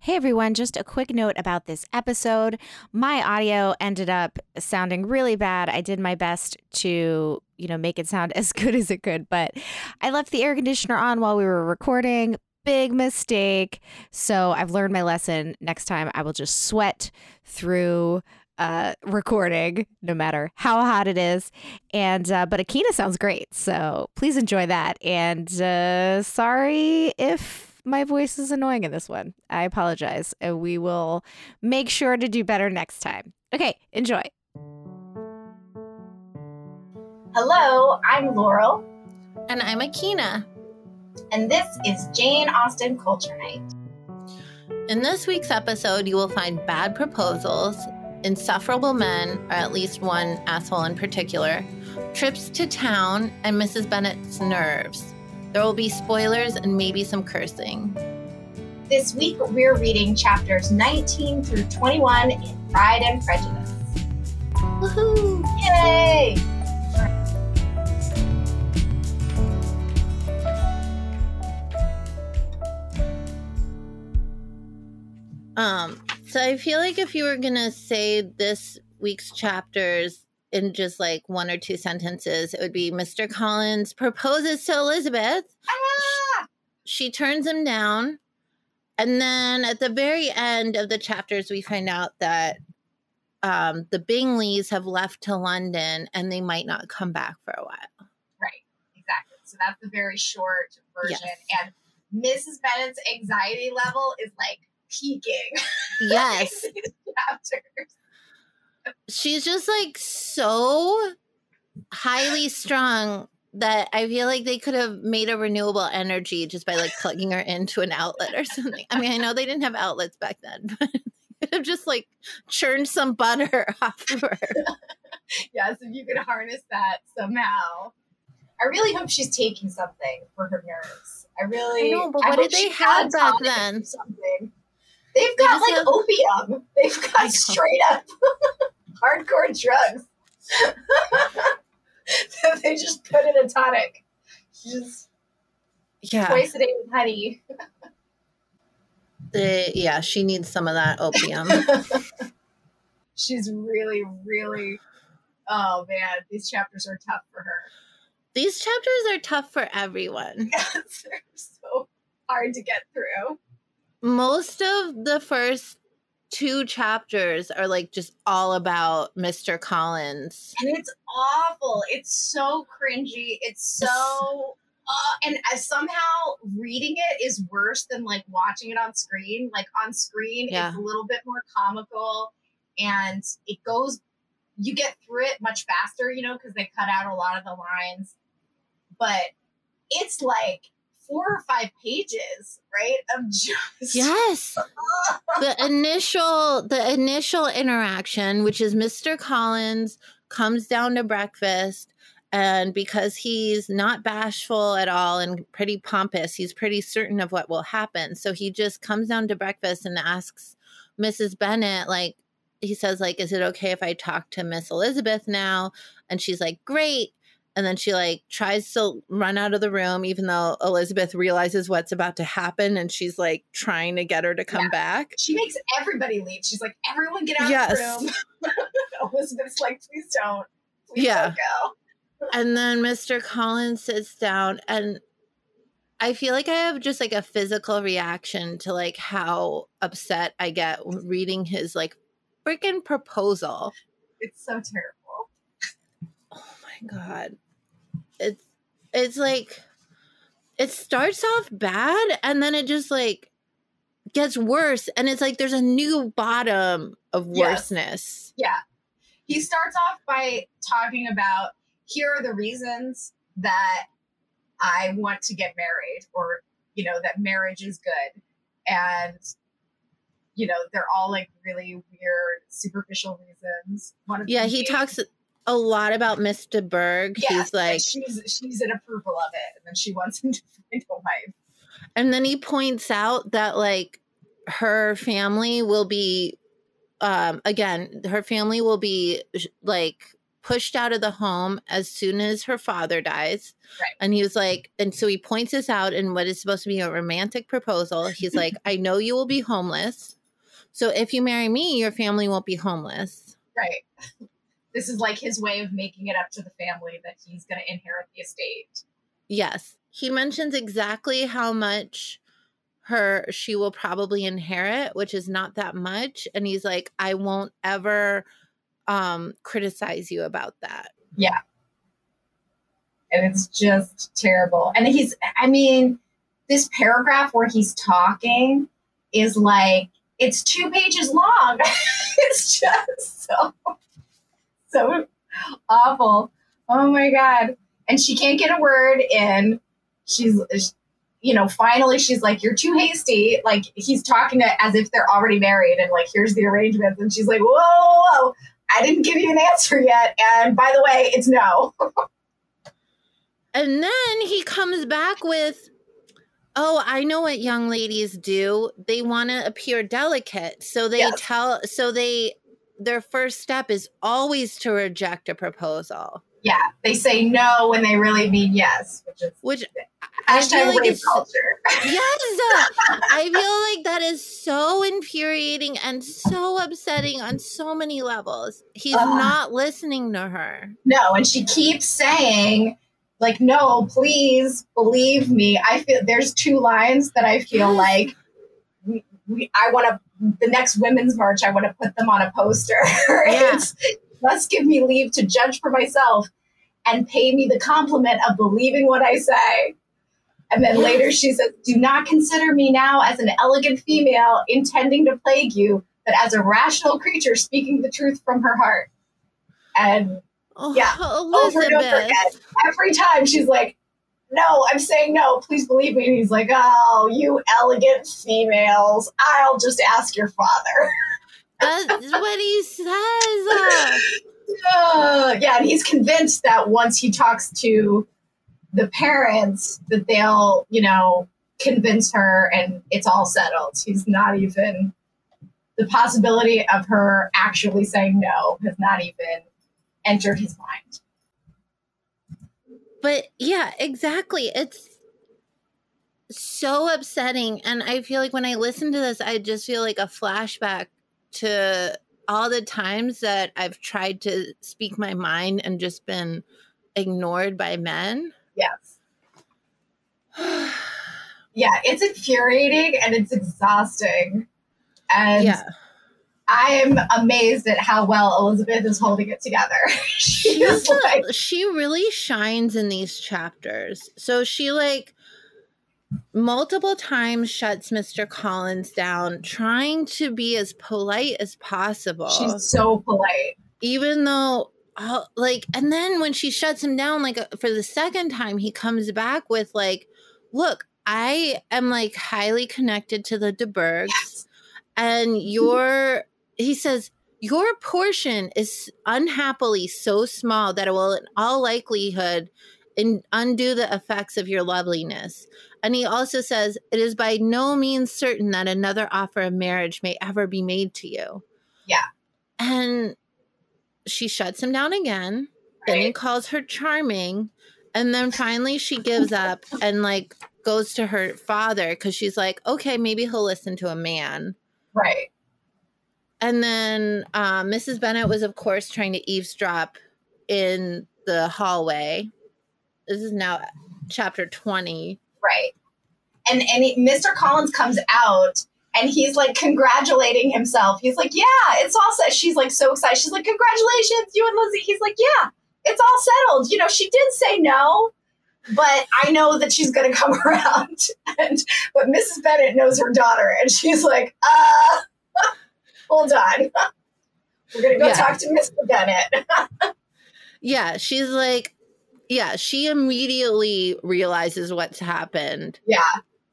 Hey everyone, just a quick note about this episode. My audio ended up sounding really bad. I did my best to, you know, make it sound as good as it could, but I left the air conditioner on while we were recording. Big mistake. So I've learned my lesson. Next time I will just sweat through uh, recording, no matter how hot it is. And uh, but Akina sounds great, so please enjoy that. And uh, sorry if my voice is annoying in this one. I apologize. And we will make sure to do better next time. Okay, enjoy. Hello, I'm Laurel. And I'm Akina. And this is Jane Austen Culture Night. In this week's episode, you will find bad proposals, insufferable men, or at least one asshole in particular, trips to town, and Mrs. Bennet's nerves. There will be spoilers and maybe some cursing. This week, we're reading chapters 19 through 21 in Pride and Prejudice. Woohoo! Yay! Um, so I feel like if you were gonna say this week's chapters in just like one or two sentences, it would be Mr. Collins proposes to Elizabeth. Ah! She turns him down. And then at the very end of the chapters, we find out that um, the Bingleys have left to London and they might not come back for a while. Right, exactly. So that's the very short version. Yes. And Mrs. Bennet's anxiety level is like peaking. Yes. chapters. She's just like so highly strung that I feel like they could have made a renewable energy just by like plugging her into an outlet or something. I mean, I know they didn't have outlets back then, but they could have just like churned some butter off of her. yes, if you could harness that somehow. I really hope she's taking something for her nerves. I really I know, but I what did they have back then? Something. They've got just like have- opium. They've got straight up hardcore drugs. that they just put in a tonic. Just Yeah. twice a day with honey. The, yeah, she needs some of that opium. She's really, really. Oh man, these chapters are tough for her. These chapters are tough for everyone. Yes, they're so hard to get through. Most of the first two chapters are like just all about Mr. Collins. and it's awful. It's so cringy. It's so uh, and as somehow reading it is worse than like watching it on screen. Like on screen, Yeah. it's a little bit more comical, and it goes. You get through it much faster, you know, because they cut out a lot of the lines. But it's like four or five pages, right? Of just Yes. the initial the initial interaction, which is Mr. Collins comes down to breakfast and because he's not bashful at all and pretty pompous, he's pretty certain of what will happen. So he just comes down to breakfast and asks Mrs. Bennet like he says like is it okay if I talk to Miss Elizabeth now? And she's like, "Great." And then she like tries to run out of the room, even though Elizabeth realizes what's about to happen, and she's like trying to get her to come Yeah. back. She makes everybody leave. She's like, everyone get out Yes. of the room. Elizabeth's like, please don't. Please Yeah. don't go. And then Mr. Collins sits down, and I feel like I have just like a physical reaction to like how upset I get reading his like freaking proposal. It's so terrible. God. It's it's like it starts off bad and then it just like gets worse and it's like there's a new bottom of Yes. worseness. Yeah. He starts off by talking about here are the reasons that I want to get married or, you know, that marriage is good. And, you know, they're all like really weird, superficial reasons. One of Yeah, he talks a lot about Mr. Bourgh. Yeah, He's like she's she's in approval of it, and then she wants him to find a wife. and then he points out that like her family will be um again her family will be sh- like pushed out of the home as soon as her father dies. Right. And he was like, and so he points this out in what is supposed to be a romantic proposal. He's like, I know you will be homeless. So if you marry me, your family won't be homeless. Right. This is like his way of making it up to the family that he's going to inherit the estate. Yes. He mentions exactly how much her she will probably inherit, which is not that much. And he's like, I won't ever um criticize you about that. Yeah. And it's just terrible. And he's, I mean, this paragraph where he's talking is like, it's two pages long. it's just so, so awful. Oh my God. And she can't get a word in. She's, you know, finally she's like, You're too hasty. Like he's talking to, as if they're already married and like, here's the arrangements. And she's like, Whoa, whoa, whoa. I didn't give you an answer yet. And by the way, it's no. And then he comes back with, Oh, I know what young ladies do. They want to appear delicate. So they Yes. tell, so they, their first step is always to reject a proposal, yeah. They say no when they really mean yes, which is which I hashtag feel like culture. yes, I feel like that is so infuriating and so upsetting on so many levels. He's Ugh. not listening to her. No, and she keeps saying, like, no, please believe me. I feel there's two lines that I feel like we, I want to the next women's march. I want to put them on a poster. Yeah. must give me leave to judge for myself and pay me the compliment of believing what I say. And then later she says, Do not consider me now as an elegant female intending to plague you, but as a rational creature speaking the truth from her heart. And Oh, Yeah, over and over again. Every time she's like, No, I'm saying no, please believe me. And he's like, Oh, you elegant females. I'll just ask your father. That's what he says. Uh, yeah, and he's convinced that once he talks to the parents, that they'll, you know, convince her and it's all settled. He's not even the possibility of her actually saying no has not even entered his mind. But yeah, exactly. It's so upsetting. And I feel like when I listen to this, I just feel like a flashback to all the times that I've tried to speak my mind and just been ignored by men. Yes. Yeah, it's infuriating and it's exhausting. And yeah. I am amazed at how well Elizabeth is holding it together. she She's is like, she really shines in these chapters. So she like multiple times shuts Mr. Collins down, trying to be as polite as possible. she's so polite. even though uh, like and then when she shuts him down like uh, for the second time he comes back with like look i am like highly connected to the de Bourghs Yes. and your he says your portion is unhappily so small that it will in all likelihood in, undo the effects of your loveliness and he also says it is by no means certain that another offer of marriage may ever be made to you Yeah. and she shuts him down again then he calls her charming and then finally she gives up and like goes to her father because she's like okay maybe he'll listen to a man Right. And then uh, mrs bennet was of course trying to eavesdrop in the hallway this is now chapter 20 Right. And and he, Mr. Collins comes out and he's like congratulating himself. He's like, "Yeah, it's all set." She's like so excited. She's like, "Congratulations, you and Lizzie." He's like, "Yeah, it's all settled." You know, she did say no, but I know that she's to come around. And but Mrs. Bennet knows her daughter, and she's like, "Uh, hold on." We're gonna go Yeah. talk to Mr. Bennet. yeah she's like yeah she immediately realizes what's happened yeah,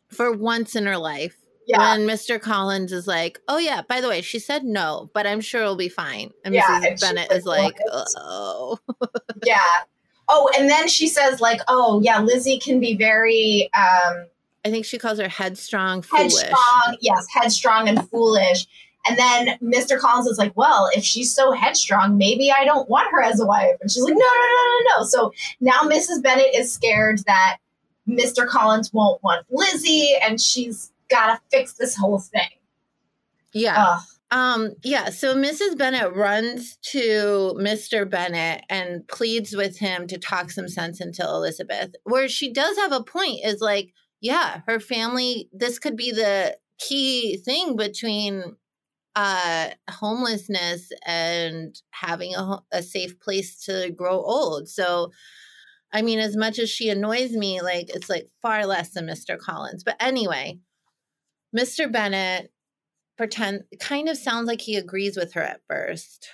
for once in her life yeah, when Mr. Collins is like, "Oh yeah, by the way, she said no, but I'm sure it'll be fine." And Yeah, Mrs. and Bennet is like, "What?" "Oh, yeah. Oh, and then she says like, "Oh, yeah, Lizzie can be very um, I think she calls her headstrong, foolish." headstrong. Yes, headstrong and foolish." And then Mr. Collins is like, well, if she's so headstrong, maybe I don't want her as a wife. And she's like, no, no, no, no, no. So now Mrs. Bennet is scared that Mr. Collins won't want Lizzie and she's got to fix this whole thing. Yeah. Ugh. Um, yeah, so Mrs. Bennet runs to Mr. Bennet and pleads with him to talk some sense into Elizabeth. Where she does have a point is like, yeah, her family, this could be the key thing between uh homelessness and having a, a safe place to grow old. So I mean, as much as she annoys me, like it's like far less than Mr. Collins. But anyway, Mr. Bennet pretend kind of sounds like he agrees with her at first.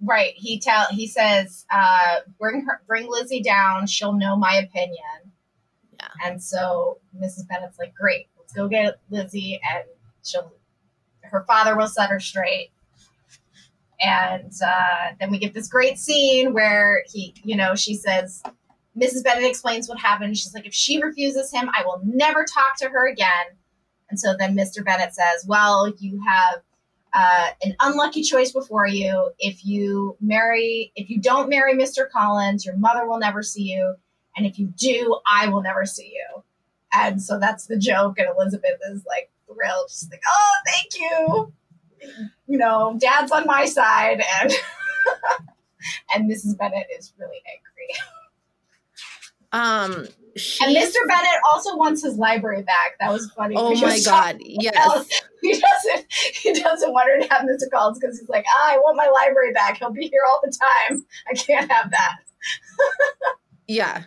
Right. He tell he says, uh, bring her bring Lizzie down, she'll know my opinion. Yeah. And so Mrs. Bennet's like, Great, let's go get Lizzie and she'll her father will set her straight. And uh, then we get this great scene where he, you know, she says, Mrs. Bennet explains what happened. She's like, if she refuses him, I will never talk to her again. And so then Mr. Bennet says, Well, you have uh, an unlucky choice before you. If you marry, if you don't marry Mr. Collins, your mother will never see you. And if you do, I will never see you. And so that's the joke. And Elizabeth is like thrilled. She's like, Oh, thank you. You know, dad's on my side. And and Mrs. Bennet is really angry. Um, and Mr. Bennet also wants his library back. That was funny. Oh my god! Yes, he doesn't. He doesn't want her to have Mr. Collins because he's like, ah, I want my library back. He'll be here all the time. I can't have that. yeah.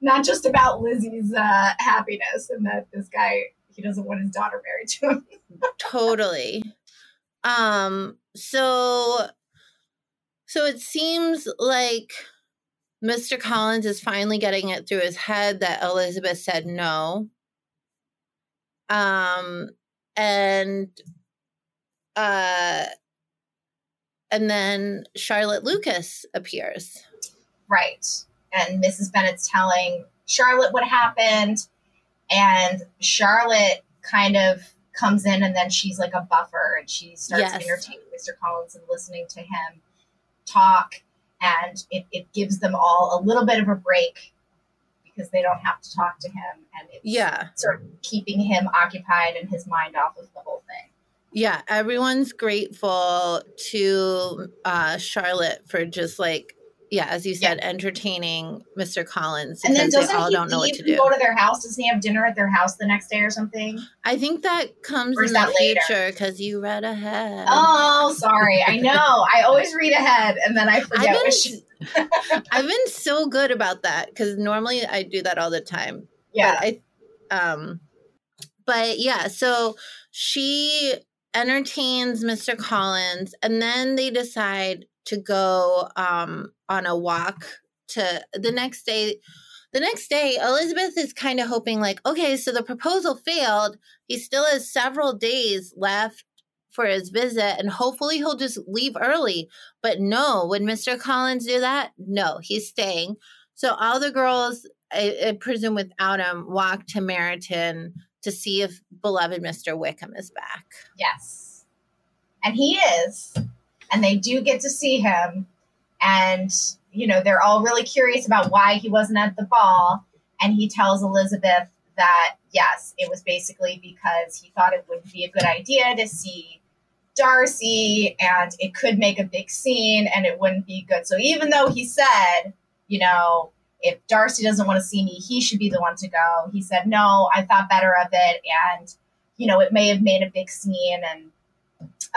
Not just about Lizzie's uh, happiness and that this guy he doesn't want his daughter married to him. totally. Um. So. So it seems like Mr. Collins is finally getting it through his head that Elizabeth said no. Um and uh and then Charlotte Lucas appears. Right. And Mrs. Bennet's telling Charlotte what happened and Charlotte kind of comes in and then she's like a buffer and she starts yes. entertaining Mr. Collins and listening to him talk and it, it gives them all a little bit of a break because they don't have to talk to him and it's yeah sort of keeping him occupied and his mind off of the whole thing yeah everyone's grateful to uh charlotte for just like yeah, as you said, yeah. entertaining Mr. Collins and then doesn't they all he don't know what to do. Go to their house. Doesn't he have dinner at their house the next day or something? I think that comes in the future because you read ahead. Oh, sorry. I know. I always read ahead and then I forget. I've been, I've been so good about that because normally I do that all the time. Yeah. But I, um, but yeah. So she entertains Mr. Collins, and then they decide to go um, on a walk to the next day. The next day, Elizabeth is kind of hoping, like, okay, so the proposal failed. He still has several days left for his visit, and hopefully he'll just leave early. But no, would Mr. Collins do that, no, he's staying. So all the girls, I, I presume without him, walk to Meryton to see if beloved Mr. Wickham is back. Yes. And he is and they do get to see him. And you know they're all really curious about why he wasn't at the ball. And he tells elizabeth that yes it was basically because he thought it would be a good idea to see darcy and it could make a big scene and it wouldn't be good. So even though he said you know if darcy doesn't want to see me he should be the one to go he said no i thought better of it. And you know it may have made a big scene and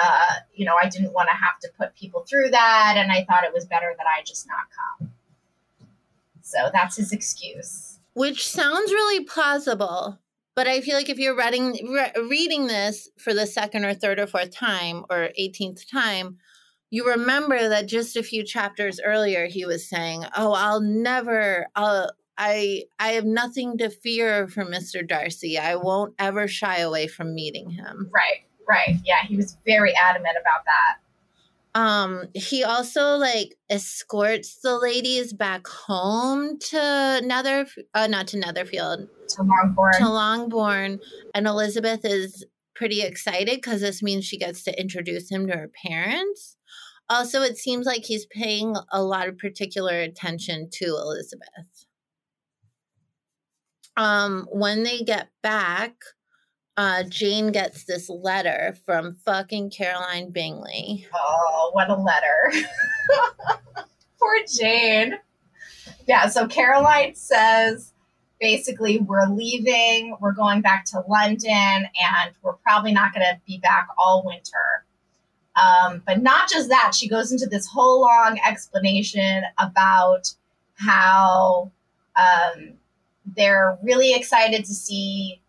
uh, you know, I didn't want to have to put people through that, and I thought it was better that I just not come. So that's his excuse. Which sounds really plausible, but I feel like if you're reading re- reading this for the second or third or fourth time or 18th time, you remember that just a few chapters earlier he was saying, "Oh, I'll never I'll I I have nothing to fear from Mr. Darcy. I won't ever shy away from meeting him." Right. Right. Yeah, he was very adamant about that. Um, he also like escorts the ladies back home to Nether uh not to Netherfield. To Longbourn. To Longbourn. And Elizabeth is pretty excited because this means she gets to introduce him to her parents. Also, it seems like he's paying a lot of particular attention to Elizabeth. Um, when they get back, uh, Jane gets this letter from fucking Caroline Bingley. Oh, what a letter. Poor Jane. Yeah, so Caroline says basically, we're leaving, we're going back to London, and we're probably not going to be back all winter. Um, but not just that, she goes into this whole long explanation about how um, they're really excited to see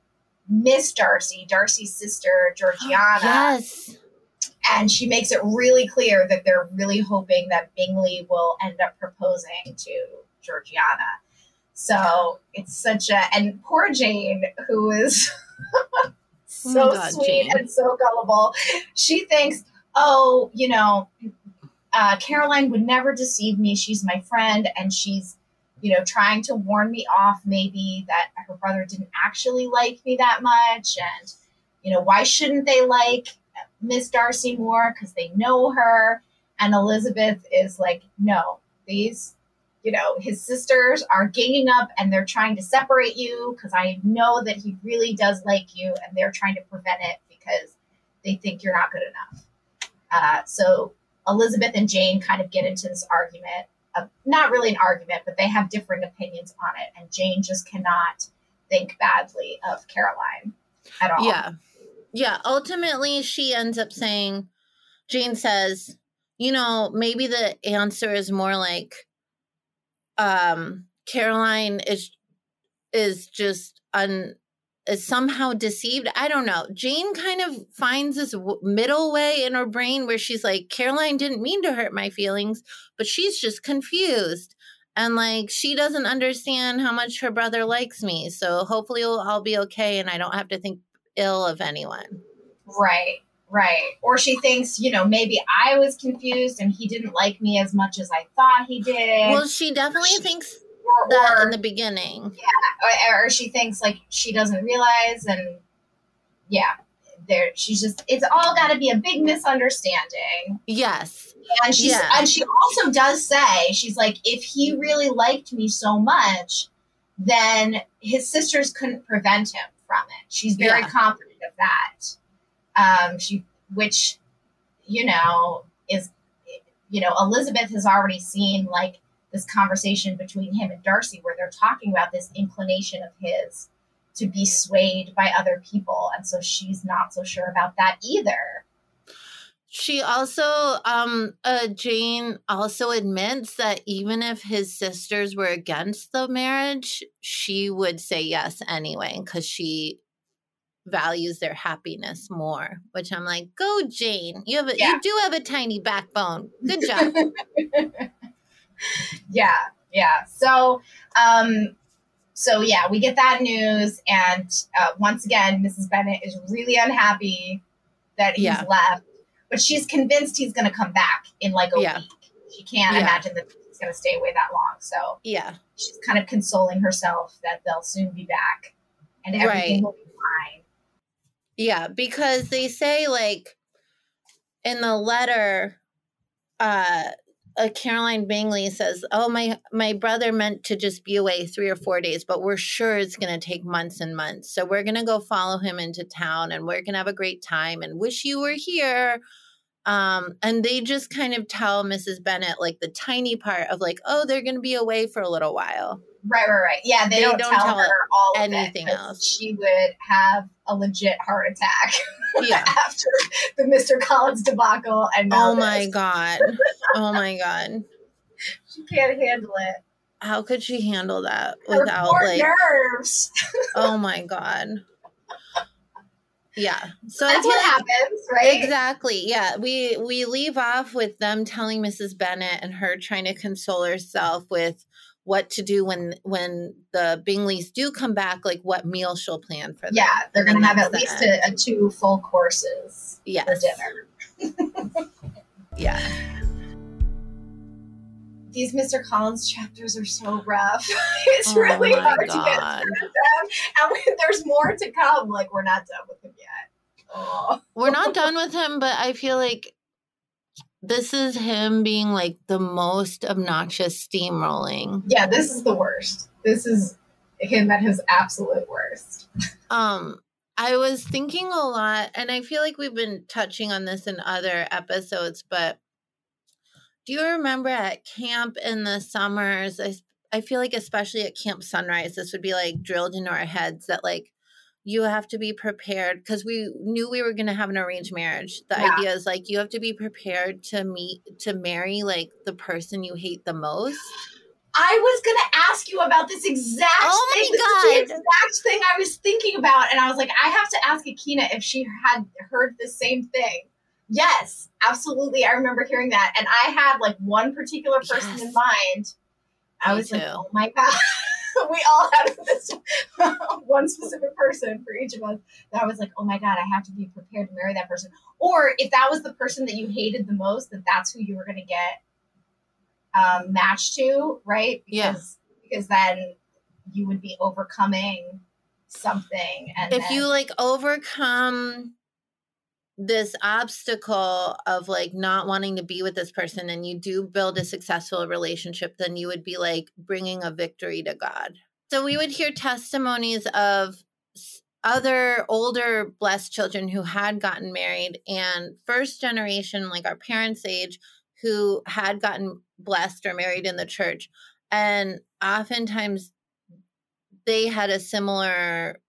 Miss Darcy, Darcy's sister, Georgiana. yes. And she makes it really clear that they're really hoping that Bingley will end up proposing to Georgiana. So it's such a and poor Jane, who is so Oh God, sweet Jane. and so gullible, she thinks, oh, you know, uh, Caroline would never deceive me. She's my friend, and she's, you know, trying to warn me off maybe that her brother didn't actually like me that much, and you know, why shouldn't they like Miss Darcy more because they know her? And Elizabeth is like, no, these you know, his sisters are ganging up and they're trying to separate you because I know that he really does like you and they're trying to prevent it because they think you're not good enough. Uh, so Elizabeth and Jane kind of get into this argument. Of, not really an argument, but they have different opinions on it. And Jane just cannot think badly of Caroline at all. Yeah. Yeah. Ultimately, she ends up saying, Jane says, you know, maybe the answer is more like, um, Caroline is is just un somehow deceived. I don't know. Jane kind of finds this w- middle way in her brain where she's like, Caroline didn't mean to hurt my feelings, but she's just confused. And like, she doesn't understand how much her brother likes me. So hopefully I'll, be okay and I don't have to think ill of anyone. Right, right. Or she thinks, you know, maybe I was confused and he didn't like me as much as I thought he did. Well, she definitely She- thinks or, that or, in the beginning. or, or she thinks like she doesn't realize and yeah there she's just it's all got to be a big misunderstanding Yes. and she's Yeah. and she also does say she's like if he really liked me so much then his sisters couldn't prevent him from it she's very Yeah. confident of that um she which you know is you know elizabeth has already seen like this conversation between him and darcy where they're talking about this inclination of his to be swayed by other people and so she's not so sure about that either She also, um, uh, Jane also admits that even if his sisters were against the marriage, she would say yes anyway because she values their happiness more. Which I'm like, go Jane, you have a, Yeah. you do have a tiny backbone. Good job. yeah yeah so um so yeah we get that news and uh, once again mrs bennet is really unhappy that he's Yeah. left but she's convinced he's going to come back in like a Yeah. week she can't Yeah. imagine that he's going to stay away that long so yeah, she's kind of consoling herself that they'll soon be back and everything Right. will be fine yeah, because they say like in the letter, uh, uh, Caroline Bingley says, "Oh my, my brother meant to just be away three or four days, but we're sure it's going to take months and months. So we're going to go follow him into town, and we're going to have a great time. And wish you were here." Um, and they just kind of tell Mrs. Bennet like the tiny part of like, "Oh, they're going to be away for a little while." right right right yeah they, They don't, don't tell, tell her all of anything it else. she would have a legit heart attack Yeah. after the Mr. Collins debacle and oh my this. god. Oh my god. she can't handle it. How could she handle that without like? nerves. Oh my god. Yeah. So That's what happens, right? Exactly. Yeah. We we leave off with them telling Mrs. Bennet and her trying to console herself with what to do when when the Bingleys do come back, like what meal she'll plan for them. Yeah, they're And gonna have at least a, a two full courses for dinner. Yeah. These Mr. Collins chapters are so rough. it's Oh really hard to get through them. And there's more to come. Like we're not done with him yet. Oh. We're not done with him, but I feel like this is him being like the most obnoxious steamrolling. Yeah, this is the worst. This is him at his absolute worst. Um, I was thinking a lot, and I feel like we've been touching on this in other episodes, but do you remember at camp in the summers? I, I feel like, especially at Camp Sunrise, this would be like drilled into our heads that, like, you have to be prepared because we knew we were going to have an arranged marriage. The Yeah. idea is like you have to be prepared to meet, to marry like the person you hate the most. I was gonna ask you about this exact Oh my thing. This is the exact thing I was thinking about, and I was like, I have to ask Akina if she had heard the same thing. Yes, absolutely. I remember hearing that, and I had like one particular person Yes. in mind. I Me was like, oh my god. we all had this one specific person for each of us that I was like, oh my god, I have to be prepared to marry that person. Or if that was the person that you hated the most, that that's who you were going to get um, matched to, right? Yeah. Because because then you would be overcoming something, and if then- you like overcome this obstacle of like not wanting to be with this person and you do build a successful relationship then you would be like bringing a victory to god. So we would hear testimonies of other older blessed children who had gotten married and first generation like our parents age who had gotten blessed or married in the church and oftentimes they had a similar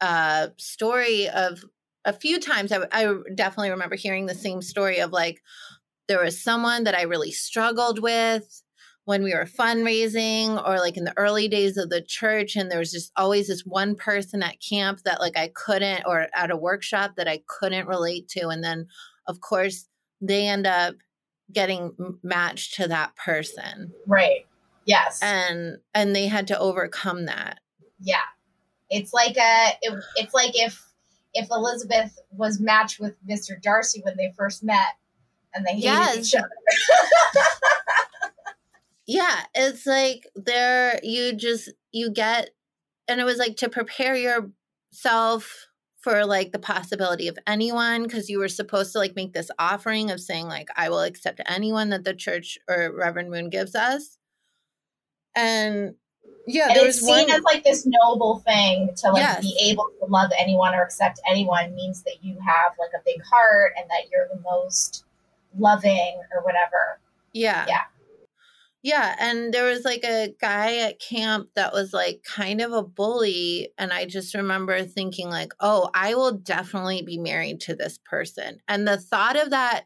uh story of a few times I, I definitely remember hearing the same story of like there was someone that i really struggled with when we were fundraising or like in the early days of the church and there was just always this one person at camp that like i couldn't or at a workshop that i couldn't relate to and then of course they end up getting matched to that person. Right, yes, and and they had to overcome that. Yeah, it's like a, it, it's like if if Elizabeth was matched with Mister Darcy when they first met, and they hated Yes. each other. yeah it's like there you just you get and it was like to prepare yourself for like the possibility of anyone because you were supposed to like make this offering of saying like i will accept anyone that the church or reverend moon gives us and yeah and there it's seen one as like this noble thing to like Yes. be able to love anyone or accept anyone means that you have like a big heart and that you're the most loving or whatever. Yeah. Yeah. Yeah. And there was like a guy at camp that was like kind of a bully. And I just remember thinking, like, oh, I will definitely be married to this person. And the thought of that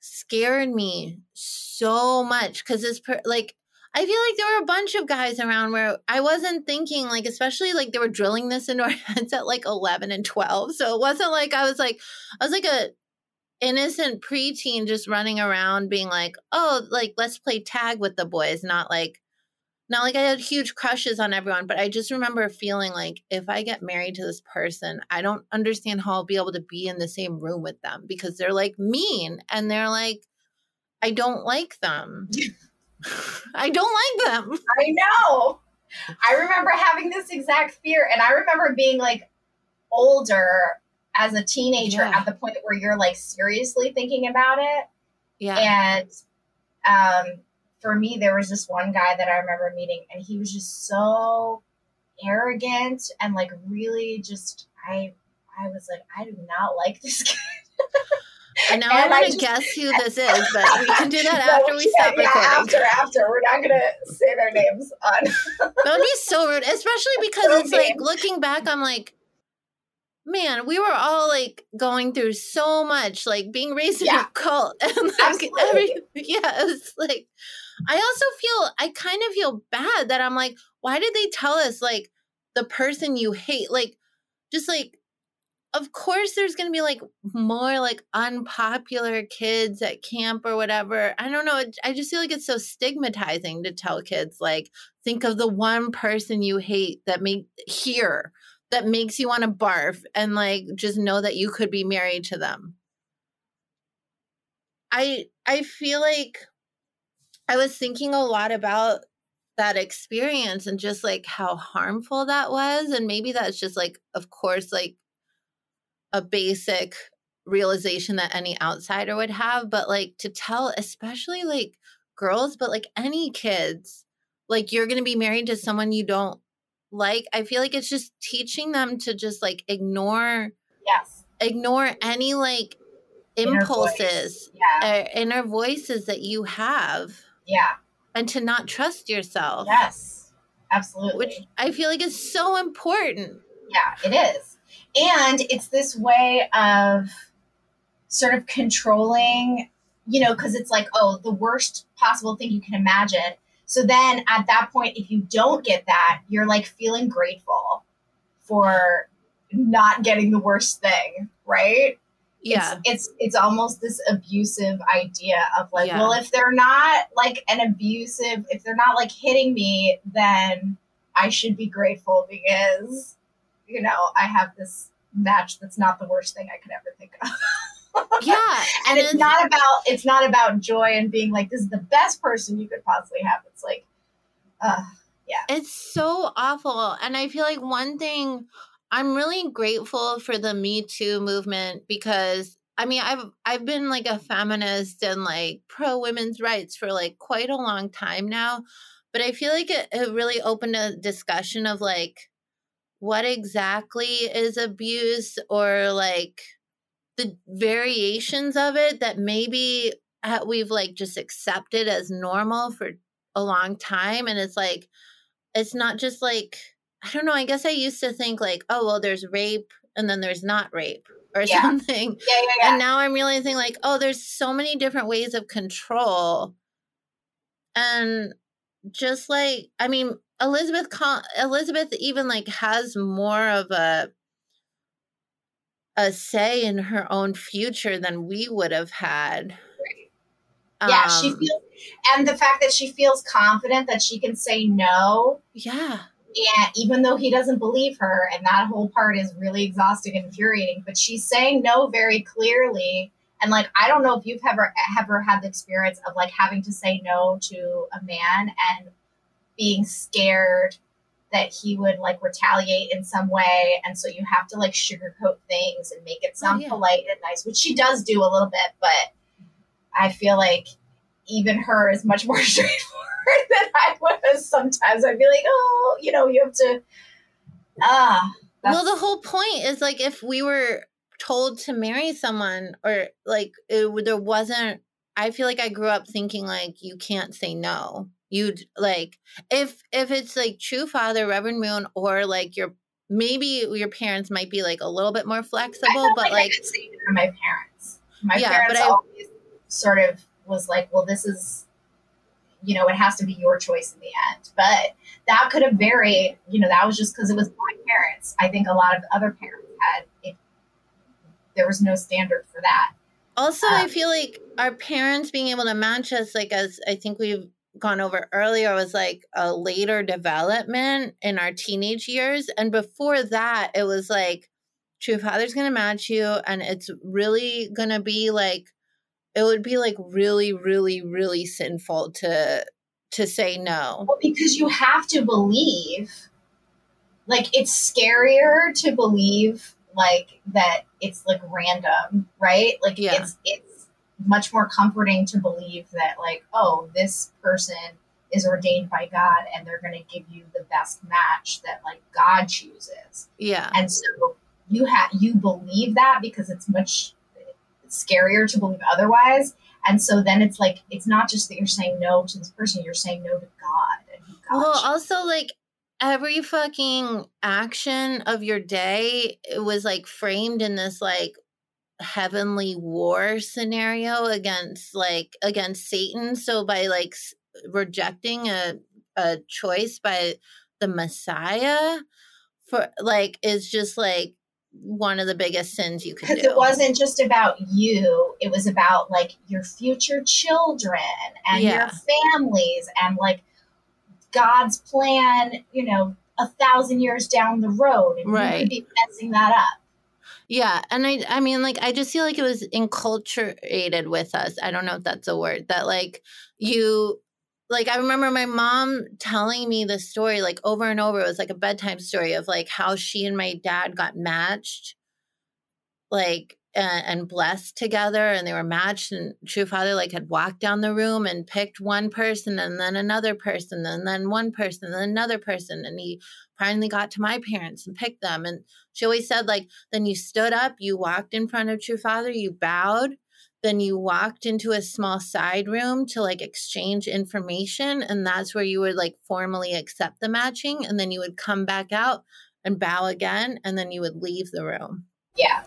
scared me so much because this, per- like, I feel like there were a bunch of guys around where I wasn't thinking, like, especially like they were drilling this into our heads at like 11 and 12. So it wasn't like I was like, I was like a innocent preteen just running around being like, oh, like let's play tag with the boys, not like not like I had huge crushes on everyone, but I just remember feeling like if I get married to this person, I don't understand how I'll be able to be in the same room with them because they're like mean and they're like I don't like them. I don't like them. I know. I remember having this exact fear, and I remember being like older as a teenager Yeah. at the point where you're like seriously thinking about it. Yeah. And um, for me, there was this one guy that I remember meeting, and he was just so arrogant and like really just I I was like, I do not like this guy. And now and I I want to guess who this is, but we can do that after we stop yeah, recording. After, after, we're not gonna say their names on. That would be so rude, especially because So it's like looking back, I'm like, man, we were all like going through so much, like being raised in a cult, and like Absolutely. every yeah, it was like. I also feel I kind of feel bad that I'm like, why did they tell us like the person you hate, like just like. Of course, there's going to be like more like unpopular kids at camp or whatever. I don't know. I just feel like it's so stigmatizing to tell kids like, think of the one person you hate that make here that makes you want to barf and like just know that you could be married to them i i feel like i was thinking a lot about that experience and just like how harmful that was and maybe that's just like of course like a basic realization that any outsider would have, but like to tell, especially like girls, but like any kids, like you're going to be married to someone you don't like. I feel like it's just teaching them to just like ignore, yes, ignore any like Inner impulses, Yeah. uh, inner voices that you have, Yeah. and to not trust yourself. Yes. Absolutely. Which I feel like is so important. Yeah, it is. And it's this way of sort of controlling, you know, because it's like, oh, the worst possible thing you can imagine. So then at that point, if you don't get that, you're like feeling grateful for not getting the worst thing, right? Yeah. It's it's, it's almost this abusive idea of like, Yeah. well, if they're not like an abusive, if they're not like hitting me, then I should be grateful because you know, I have this match that's not the worst thing I could ever think of. yeah. And it's not about it's not about joy and being like this is the best person you could possibly have. It's like uh yeah It's so awful. And I feel like one thing I'm really grateful for the Me Too movement because I mean I've I've been like a feminist and like pro women's rights for like quite a long time now. But I feel like it, it really opened a discussion of like what exactly is abuse or like the variations of it that maybe we've like just accepted as normal for a long time and it's like it's not just like I don't know. I guess I used to think like, oh well, there's rape and then there's not rape or Yeah. something. yeah, yeah, yeah. And now I'm realizing like, oh, there's so many different ways of control, and just like I mean, Elizabeth Elizabeth even like has more of a a say in her own future than we would have had. yeah, she Um, feels and the fact that she feels confident that she can say no yeah. and even though he doesn't believe her and that whole part is really exhausting and infuriating but she's saying no very clearly and like i don't know if you've ever ever had the experience of like having to say no to a man and being scared that he would like retaliate in some way and so you have to like sugarcoat things and make it sound yeah. polite and nice which she does do a little bit but i feel like even her is much more straightforward than I was sometimes. I'd be like, oh, you know, you have to. Ah, well the whole point is like if we were told to marry someone or like it, there wasn't i feel like i grew up thinking like you can't say no you'd like if if it's like true father reverend moon or like your maybe your parents might be like a little bit more flexible but I like say my parents. My Yeah, parents but I- always sort of was like, well, this is, you know, it has to be your choice in the end. But that could have varied. You know, that was just because it was my parents. I think a lot of other parents had it. There was no standard for that. Also, I Um, feel like our parents being able to match us, like as I think we've gone over earlier, was like a later development in our teenage years. And before that, it was like True Father's gonna match you, and it's really gonna be like it would be like really, really, really sinful to to say no. Well, because you have to believe, like, it's scarier to believe, like, that it's like random, right? Like, Yeah. it's it's much more comforting to believe that, like, oh, this person is ordained by God, and they're going to give you the best match that like God chooses, Yeah. and so you have you believe that because it's much scarier to believe otherwise. And so then it's like it's not just that you're saying no to this person, you're saying no to God and Well, chooses. also like every fucking action of your day it was like framed in this like heavenly war scenario against like against Satan. So by like s- rejecting a a choice by the Messiah for like is just like one of the biggest sins you could do. because it wasn't just about you it was about like your future children and Yeah. your families and like god's plan you know a thousand years down the road and you Right. could be messing that up Yeah, and I I mean like I just feel like it was enculturated with us. I don't know if that's a word that like you like I remember my mom telling me this story like over and over. It was like a bedtime story of like how she and my dad got matched like and, and blessed together and they were matched and true father like had walked down the room and picked one person and then another person and then one person and another person and he finally got to my parents and picked them and she always said like then you stood up you walked in front of true father you bowed then you walked into a small side room to like exchange information and that's where you would like formally accept the matching and then you would come back out and bow again and then you would leave the room Yeah.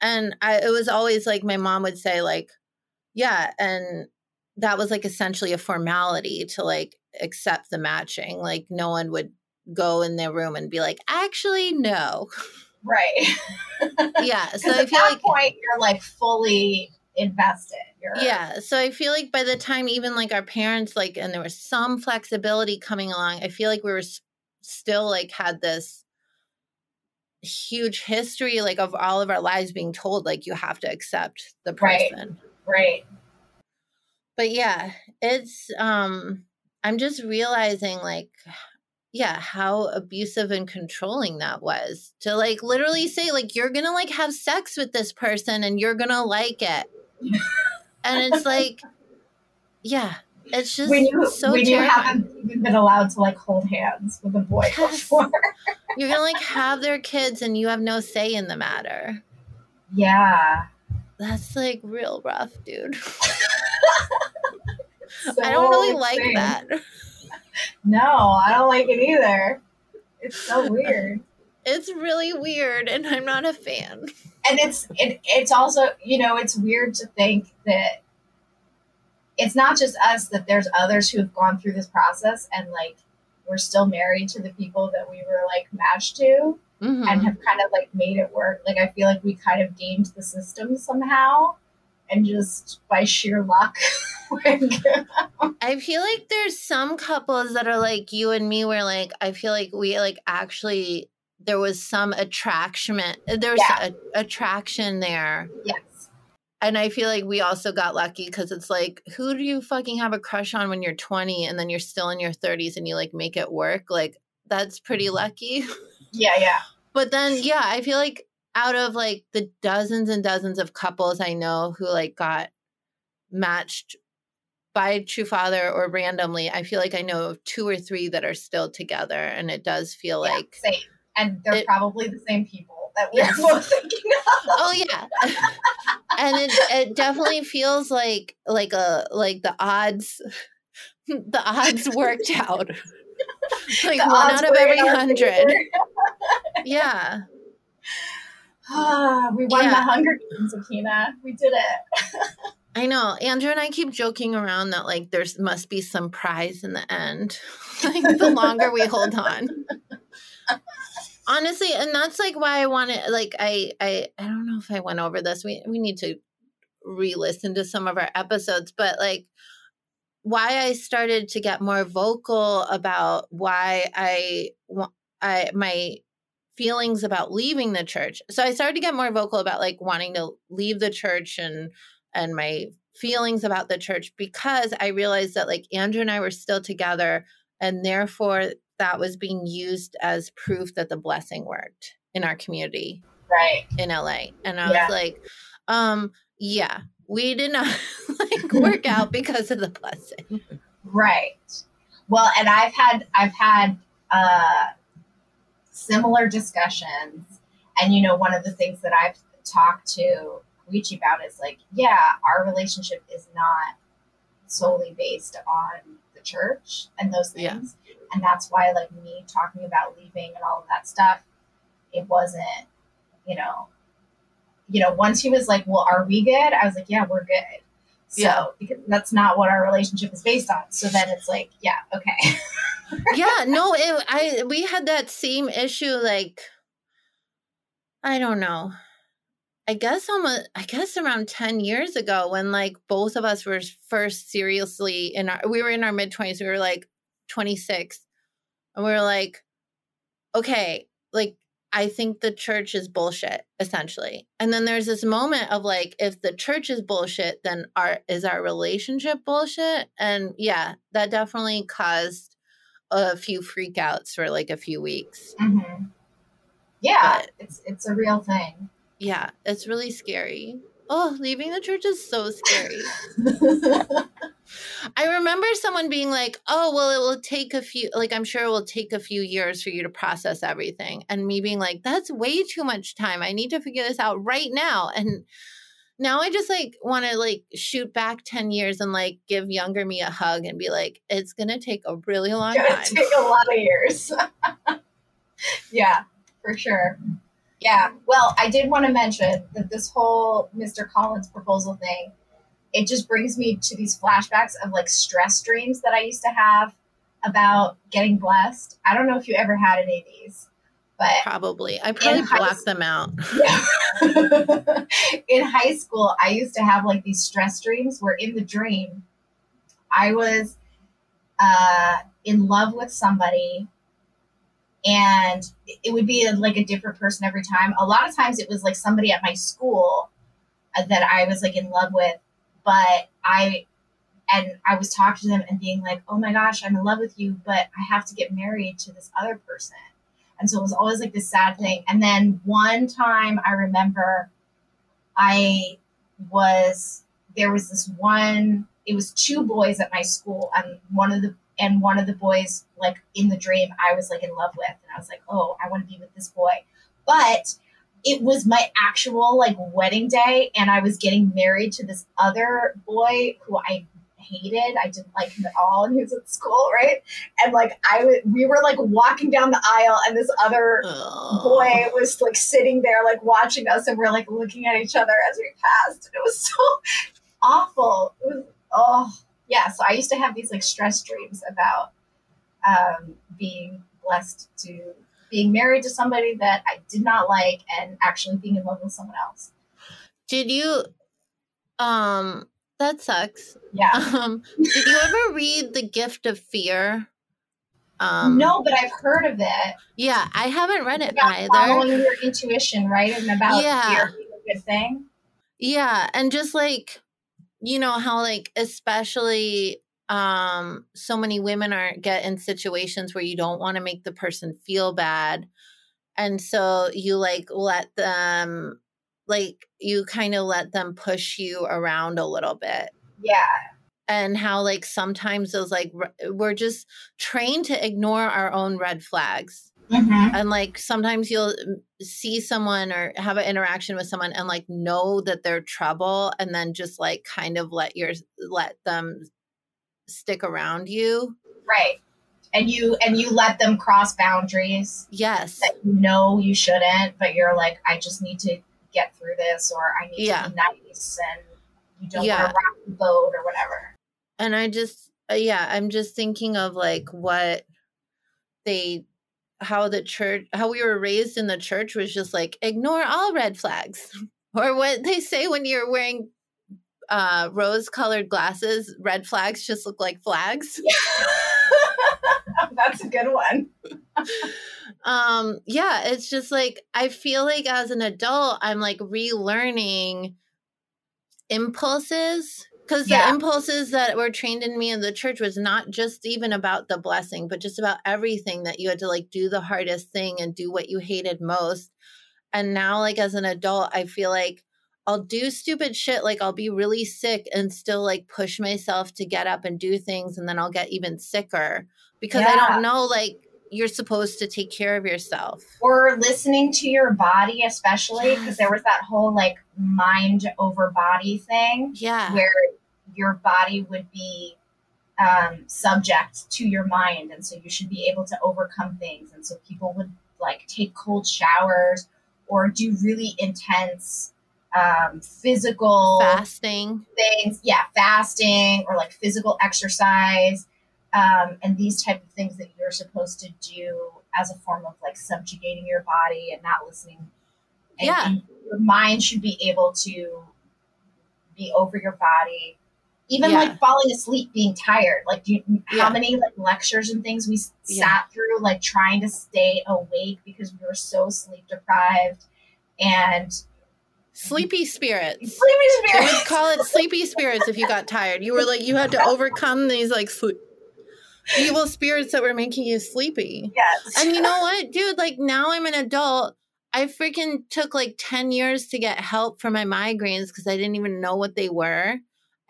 and I, it was always like my mom would say like yeah and that was like essentially a formality to like accept the matching like no one would go in their room and be like actually no Right. yeah So i at feel that like point you're like fully invested. You're yeah so i feel like by the time even like our parents like and there was some flexibility coming along i feel like we were s- still like had this huge history like of all of our lives being told like you have to accept the Right. person right. but yeah it's um i'm just realizing like yeah how abusive and controlling that was to like literally say like you're gonna like have sex with this person and you're gonna like it and it's like yeah it's just when you so when you haven't even been allowed to like hold hands with a boy Yes. before. you're gonna like have their kids and you have no say in the matter Yeah. that's like real rough dude So i don't really like that No, I don't like it either. It's so weird. it's really weird and i'm not a fan and it's it, it's also you know it's weird to think that it's not just us that there's others who have gone through this process and like we're still married to the people that we were like matched to Mhm. and have kind of like made it work like i feel like we kind of gamed the system somehow and just by sheer luck. I feel like there's some couples that are like you and me where like I feel like we like actually there was some attraction there's Yeah. a, attraction there. Yes. And I feel like we also got lucky because it's like who do you fucking have a crush on when you're 20 and then you're still in your 30s and you like make it work? Like that's pretty mm-hmm. lucky. Yeah yeah. But then yeah I feel like out of like the dozens and dozens of couples I know who like got matched by True Father or randomly, I feel like I know of two or three that are still together, and it does feel Yeah, like, same. And they're It- probably the same people that we're both thinking of. Oh yeah, and it it definitely feels like like a like the odds, the odds worked out, like The one out of every hundred, yeah. Ah, we won Yeah. the Hunger Games, Akina. We did it. I know. Andrew and I keep joking around that like there's must be some prize in the end. like the longer we hold on. Honestly, and that's like why I want to like I I I don't know if I went over this. We we need to re-listen to some of our episodes, but like why I started to get more vocal about why I want I my feelings about leaving the church. So I started to get more vocal about like wanting to leave the church and and my feelings about the church because I realized that like Andrew and I were still together and therefore that was being used as proof that the blessing worked in our community Right. in LA. And I Yeah. was like, um, yeah, we did not like work out because of the blessing. Right. Well, and I've had I've had uh similar discussions and you know one of the things that I've talked to Luigi about is like, yeah, our relationship is not solely based on the church and those Yeah. things. And that's why like me talking about leaving and all of that stuff, it wasn't, you know, you know, once he was like, Well, are we good? I was like, Yeah, we're good. So Yeah. because that's not what our relationship is based on. So then it's like, yeah, okay. yeah, no, it, I we had that same issue like I don't know. I guess almost I guess around 10 years ago when like both of us were first seriously in our we were in our mid 20s, we were like 26 and we were like okay, like I think the church is bullshit essentially. And then there's this moment of like if the church is bullshit then our is our relationship bullshit? And yeah, that definitely caused a few freakouts for like a few weeks. hmm Yeah, But- it's it's a real thing. Yeah, it's really scary. Oh, leaving the church is so scary. I remember someone being like, "Oh, well, it will take a few like I'm sure it will take a few years for you to process everything." And me being like, "That's way too much time. I need to figure this out right now." And now I just like want to like shoot back 10 years and like give younger me a hug and be like, "It's going to take a really long Gonna time." take a lot of years. yeah, for sure. Yeah. Well, I did want to mention that this whole Mr. Collins proposal thing, it just brings me to these flashbacks of like stress dreams that I used to have about getting blessed. I don't know if you ever had any of these, but Probably. I probably blocked them out. yeah. in high school, I used to have like these stress dreams where in the dream, I was uh, in love with somebody and it would be like a different person every time. A lot of times it was like somebody at my school that I was like in love with, but I and I was talking to them and being like, "Oh my gosh, I'm in love with you, but I have to get married to this other person." And so it was always like this sad thing. And then one time I remember I was there was this one it was two boys at my school and one of the and one of the boys like in the dream I was like in love with and I was like, "Oh, I want to be with this boy." But it was my actual like wedding day and I was getting married to this other boy who I hated. I didn't like him at all and he was at school, right? And like I was we were like walking down the aisle and this other boy was like sitting there like watching us and we're like looking at each other as we passed and it was so awful it was oh yeah so i used to have these like stress dreams about um, being blessed to being married to somebody that i did not like and actually being in love with someone else Did you um that sucks. yeah Um did you ever read The Gift of Fear? Um no but i've heard of it Yeah, I haven't read it either. following your intuition right and about Yeah. fear being a good thing Yeah, and just like you know how like especially um so many women aren't get in situations where you don't want to make the person feel bad. And so you like let them like you kind of let them push you around a little bit. yeah And how like sometimes those like we're just trained to ignore our own red flags mm-hmm. and like sometimes you'll mm, see someone or have an interaction with someone and like know that they're trouble and then just like kind of let your let them stick around you right and you and you let them cross boundaries yes that you know you shouldn't, but you're like, I just need to get through this, or I need Yeah. to be nice, and you don't Yeah. want to rock the boat or whatever. and i just uh, yeah i'm just thinking of like what they how the church how we were raised in the church was just like ignore all red flags or what they say when you're wearing uh rose colored glasses red flags just look like flags That's a good one. um yeah it's just like i feel like as an adult i'm like relearning impulses because Yeah. the impulses that were trained in me in the church was not just even about the blessing but just about everything that you had to like do the hardest thing and do what you hated most. And now like as an adult i feel like i'll do stupid shit like i'll be really sick and still like push myself to get up and do things and then i'll get even sicker because i don't know like you're supposed to take care of yourself. Or listening to your body, especially because there was that whole like mind over body thing yeah. where your body would be um, subject to your mind, and so you should be able to overcome things. And so people would like take cold showers or do really intense um, physical fasting. things. Yeah fasting or like physical exercise. Um, and these type of things that you're supposed to do as a form of like subjugating your body and not listening. And, Yeah. and your mind should be able to be over your body even Yeah. like falling asleep being tired. Like do you, how many like lectures and things we Yeah. sat through like trying to stay awake because we were so sleep deprived and sleepy spirits. Sleepy spirits would call it sleepy spirits if you got tired. You were like you had to overcome these like sleep evil spirits that were making you sleepy. Yes. And you know what dude? Like now i'm an adult. I freaking took like 10 years to get help for my migraines because I didn't even know what they were.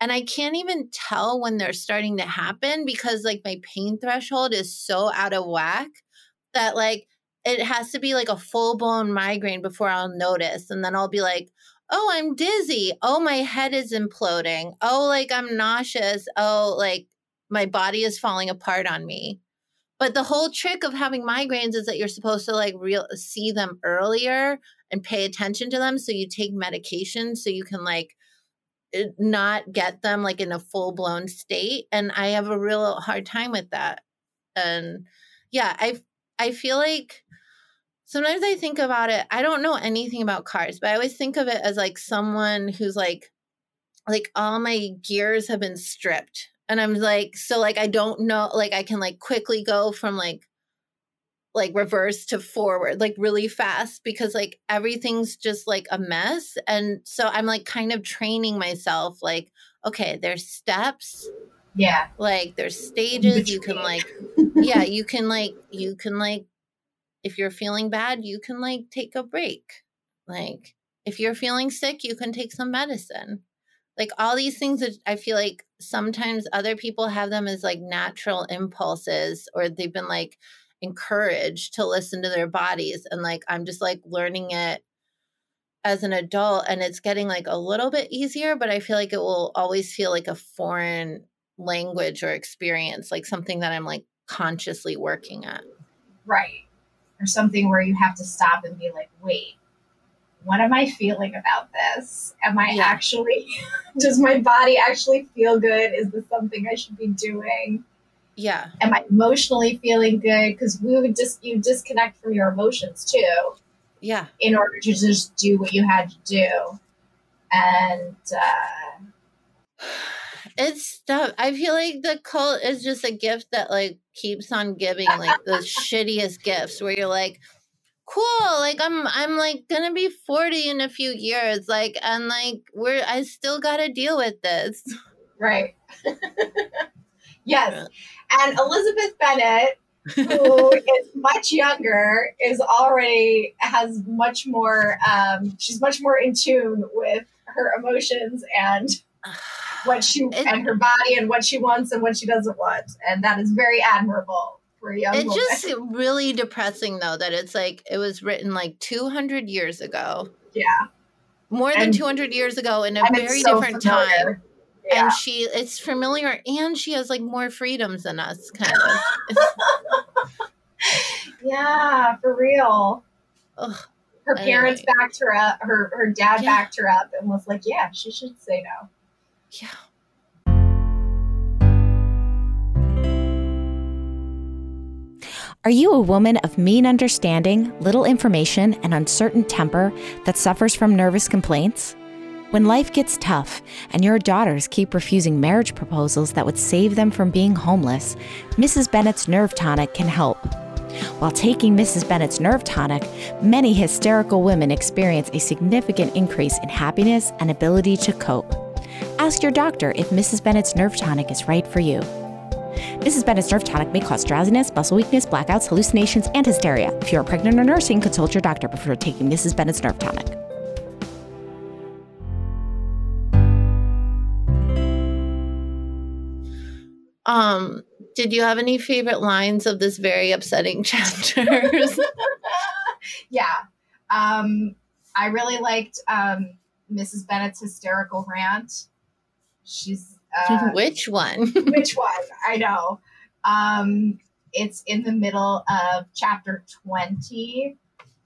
And I can't even tell when they're starting to happen because like my pain threshold is so out of whack that like it has to be like a full blown migraine before I'll notice. And then I'll be like, oh, I'm dizzy. Oh, my head is imploding. Oh, like I'm nauseous. Oh, like my body is falling apart on me. But the whole trick of having migraines is that you're supposed to like real see them earlier and pay attention to them. So you take medication so you can like Eh, not get them like in a full blown state. And I have a real hard time with that. And yeah, I I feel like sometimes I think about it. I don't know anything about cars, but I always think of it as like someone who's like, like all my gears have been stripped. And I'm like, so like I don't know, like I can like quickly go from like like reverse to forward like really fast because like everything's just like a mess. And so i'm like kind of training myself like okay there's steps. Yeah. Like there's stages. You can like yeah you can like you can like if you're feeling bad, you can like take a break. Like if you're feeling sick, you can take some medicine. Like all these things that I feel like sometimes other people have them as like natural impulses or they've been like encouraged to listen to their bodies and like I'm just like learning it as an adult and it's getting like a little bit easier but I feel like it will always feel like a foreign language or experience like something that I'm like consciously working at. Right or something where you have to stop and be like, wait, what am I feeling about this? Am I yeah. actually, does my body actually feel good? Is this something I should be doing? Yeah. Am I emotionally feeling good? Because we would just, you disconnect from your emotions too. Yeah. In order to just do what you had to do. And, uh, it's stuff. I feel like the cult is just a gift that like keeps on giving like the shittiest gifts where you're like, cool, like I'm I'm like gonna be 40 in a few years. Like and like we're I still gotta deal with this. Right. yes. And Elizabeth Bennet who is much younger is already has much more um she's much more in tune with her emotions and what she it, and her body and what she wants and what she doesn't want, and that is very admirable for a young. It's woman. just really depressing though that it's like it was written like 200 years ago. Yeah, more than 200 years ago in a very so different familiar. time. Yeah. And she, it's familiar, and she has like more freedoms than us, kind of. yeah, for real. Ugh her parents anyway. backed her up her her dad yeah. backed her up and was like yeah she should say no yeah. Are you a woman of mean understanding, little information, and uncertain temper that suffers from nervous complaints? When life gets tough and your daughters keep refusing marriage proposals that would save them from being homeless, Mrs. Bennet's Nerve Tonic can help. While taking Mrs. Bennet's Nerve Tonic, many hysterical women experience a significant increase in happiness and ability to cope. Ask your doctor if Mrs. Bennet's Nerve Tonic is right for you. Mrs. Bennet's Nerve Tonic may cause drowsiness, muscle weakness, blackouts, hallucinations, and hysteria. If you are pregnant or nursing, consult your doctor before taking Mrs. Bennet's Nerve Tonic. Um, did you have any favorite lines of this very upsetting chapter? yeah. Um, I really liked um, Mrs. Bennet's hysterical rant. She's uh, which one? which one? I know. Um, it's in the middle of chapter twenty,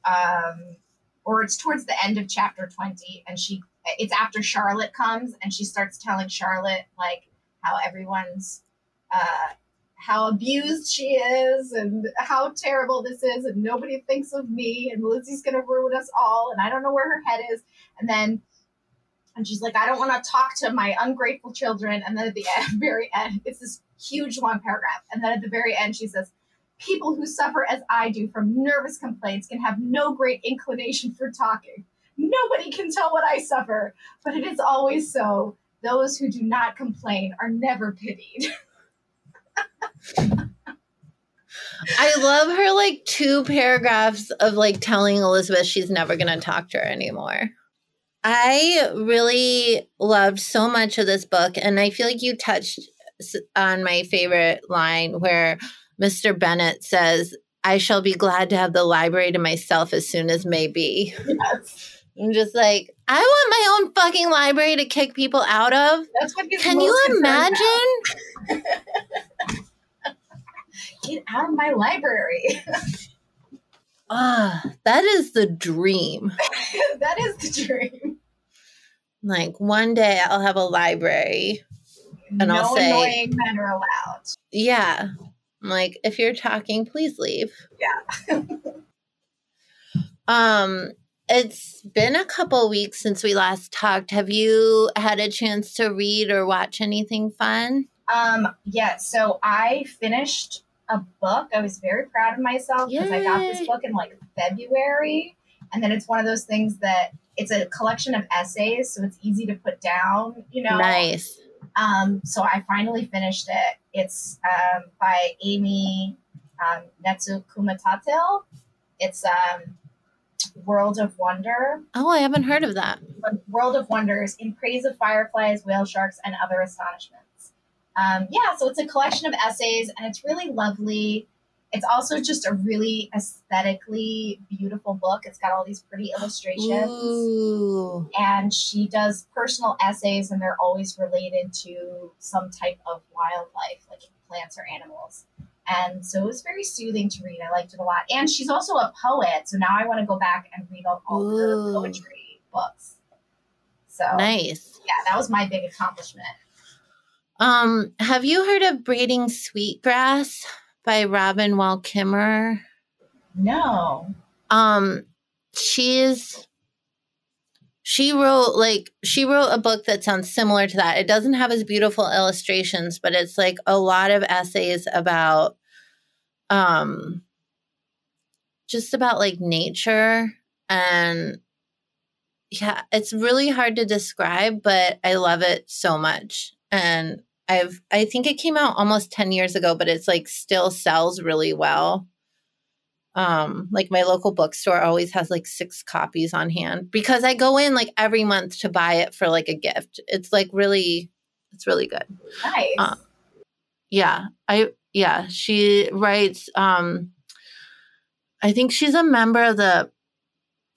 um, or it's towards the end of chapter twenty, and she. It's after Charlotte comes, and she starts telling Charlotte like how everyone's. Uh, how abused she is and how terrible this is and nobody thinks of me and Lizzie's gonna ruin us all and I don't know where her head is. And then and she's like, I don't want to talk to my ungrateful children. And then at the end, very end, it's this huge long paragraph. And then at the very end, she says, People who suffer as I do from nervous complaints can have no great inclination for talking. Nobody can tell what I suffer, but it is always so. Those who do not complain are never pitied. I love her like two paragraphs of like telling Elizabeth she's never going to talk to her anymore. I really loved so much of this book, and I feel like you touched on my favorite line where Mr. Bennet says, I shall be glad to have the library to myself as soon as may be. Yes. I'm just like, I want my own fucking library to kick people out of. That's what Can you imagine? Get out of my library. Ah, that is the dream. that is the dream. Like one day I'll have a library and no I'll say annoying men are allowed. Yeah. I'm like, if you're talking, please leave. Yeah. um, it's been a couple weeks since we last talked. Have you had a chance to read or watch anything fun? Um, yeah, so I finished a book. I was very proud of myself because I got this book in like February. And then it's one of those things that it's a collection of essays, so it's easy to put down, you know. Nice. Um, so I finally finished it. It's um, by Amy um, Netsu. It's um, World of Wonder. Oh, I haven't heard of that. World of Wonders in praise of fireflies, whale sharks, and other astonishments. Um, yeah, so it's a collection of essays, and it's really lovely. It's also just a really aesthetically beautiful book. It's got all these pretty illustrations. Ooh. And she does personal essays, and they're always related to some type of wildlife, like plants or animals. And so it was very soothing to read. I liked it a lot. And she's also a poet. So now I want to go back and read all, all her poetry books. So nice. Yeah, that was my big accomplishment. Um, have you heard of Braiding Sweetgrass by Robin Wall Kimmerer? No. Um, she's she wrote like she wrote a book that sounds similar to that. It doesn't have as beautiful illustrations, but it's like a lot of essays about um just about like nature and yeah, it's really hard to describe, but I love it so much. And I've I think it came out almost 10 years ago, but it's like still sells really well. Um like my local bookstore always has like six copies on hand because i go in like every month to buy it for like a gift. It's like really it's really good. Nice. Uh, yeah i yeah she writes um i think she's a member of the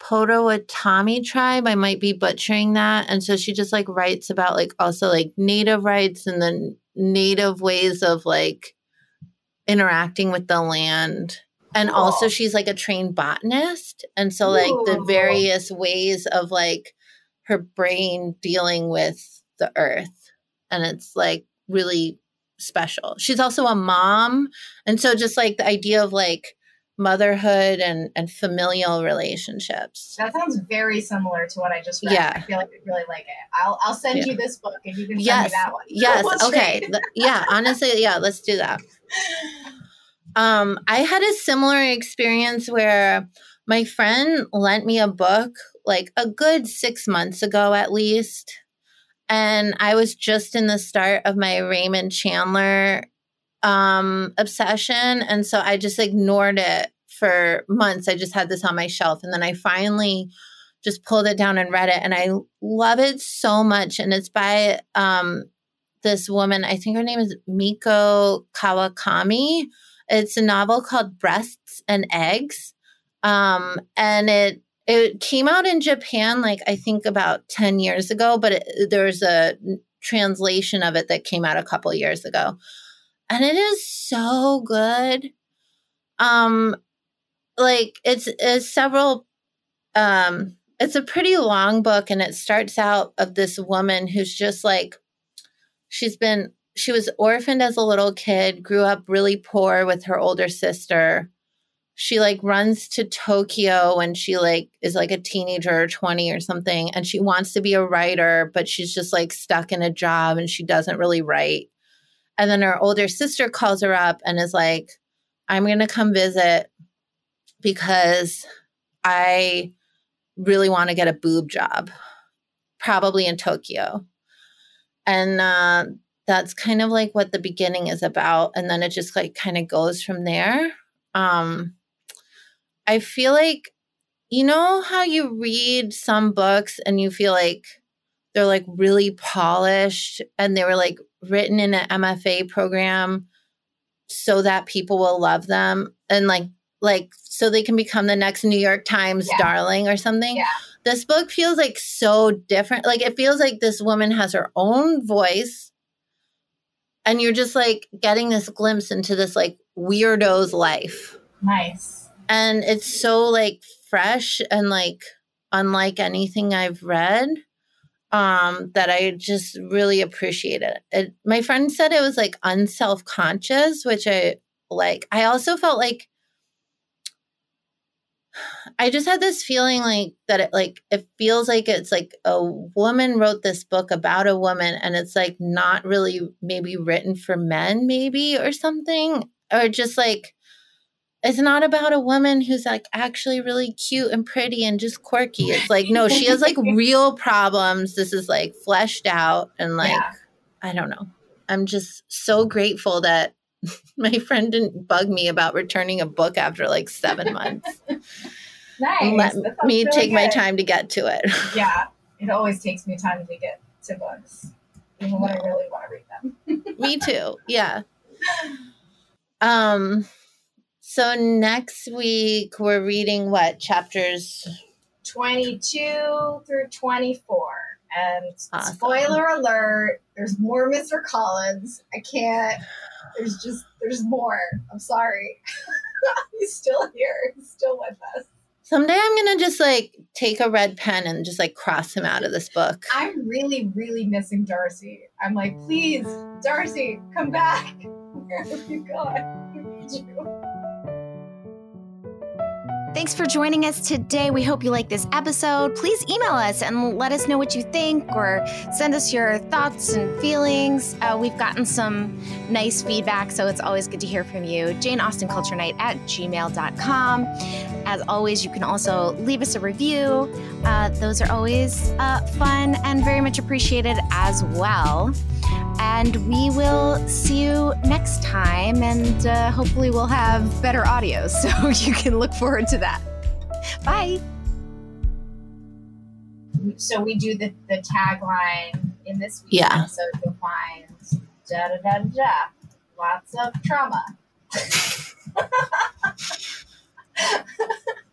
Potawatomi tribe. I might be butchering that. And so she just like writes about like also like native rights and the native ways of like interacting with the land and cool. also she's like a trained botanist and so like Ooh. the various ways of like her brain dealing with the earth and it's like really special she's also a mom and so just like the idea of like motherhood and and familial relationships. That sounds very similar to what i just read. Yeah. I feel like i really like it. I'll i'll send yeah. you this book and you can send yes. me that one. Yes. Okay. yeah honestly yeah let's do that. Um, I had a similar experience where my friend lent me a book like a good six months ago at least. And I was just in the start of my Raymond Chandler um, obsession. And so I just ignored it for months. I just had this on my shelf. And then I finally just pulled it down and read it. And I love it so much. And it's by um, this woman, I think her name is Mieko Kawakami it's a novel called Breasts and Eggs. Um, and it it came out in Japan like I think about 10 years ago, but it, there's a translation of it that came out a couple years ago. And it is so good. Um like it's, it's several um it's a pretty long book and it starts out of this woman who's just like she's been she was orphaned as a little kid, grew up really poor with her older sister. She like runs to Tokyo when she like is like a teenager or 20 or something and she wants to be a writer but she's just like stuck in a job and she doesn't really write. And then her older sister calls her up and is like I'm going to come visit because I really want to get a boob job, probably in Tokyo. And uh, that's kind of like what the beginning is about and then it just like kind of goes from there Um, I feel like, you know, how you read some books and you feel like they're like really polished and they were like written in an MFA program so that people will love them and like like so they can become the next New York Times Yeah. darling or something. Yeah. This book feels like so different. Like it feels like this woman has her own voice and you're just like getting this glimpse into this like weirdo's life. Nice. And it's so like fresh and like unlike anything I've read um that I just really appreciate it. My friend said it was like unself-conscious, which I like. I also felt like I just had this feeling like that it like it feels like it's like a woman wrote this book about a woman and it's like not really maybe written for men maybe or something or just like it's not about a woman who's like actually really cute and pretty and just quirky. It's like no, she has like real problems. This is like fleshed out and like Yeah. I don't know. I'm just so grateful that my friend didn't bug me about returning a book after like 7 months Nice. let me really take my time to get to it. Yeah, it always takes me time to get to books, even when I really want to read them. me too. Yeah. Um so next week we're reading what chapters 22 through 24. And Awesome. spoiler alert, there's more Mr. Collins. I can't, there's just, there's more. I'm sorry. He's still here. He's still with us. someday I'm going to just like take a red pen and just like cross him out of this book. I'm really, really missing Darcy. I'm like, please, Darcy, come back. Where have you gone? We need you. Thanks for joining us today. We hope you like this episode. Please email us and let us know what you think or send us your thoughts and feelings. Uh, we've gotten some nice feedback, so it's always good to hear from you. Jane Austen Culture Night at gmail.com. As always, you can also leave us a review. Uh, those are always uh, fun and very much appreciated as well. And we will see you next time, and uh, hopefully, we'll have better audio so you can look forward to that. Bye. So we do the, the tagline in this week's Yeah. episode. You'll find da da da da da. Lots of trauma.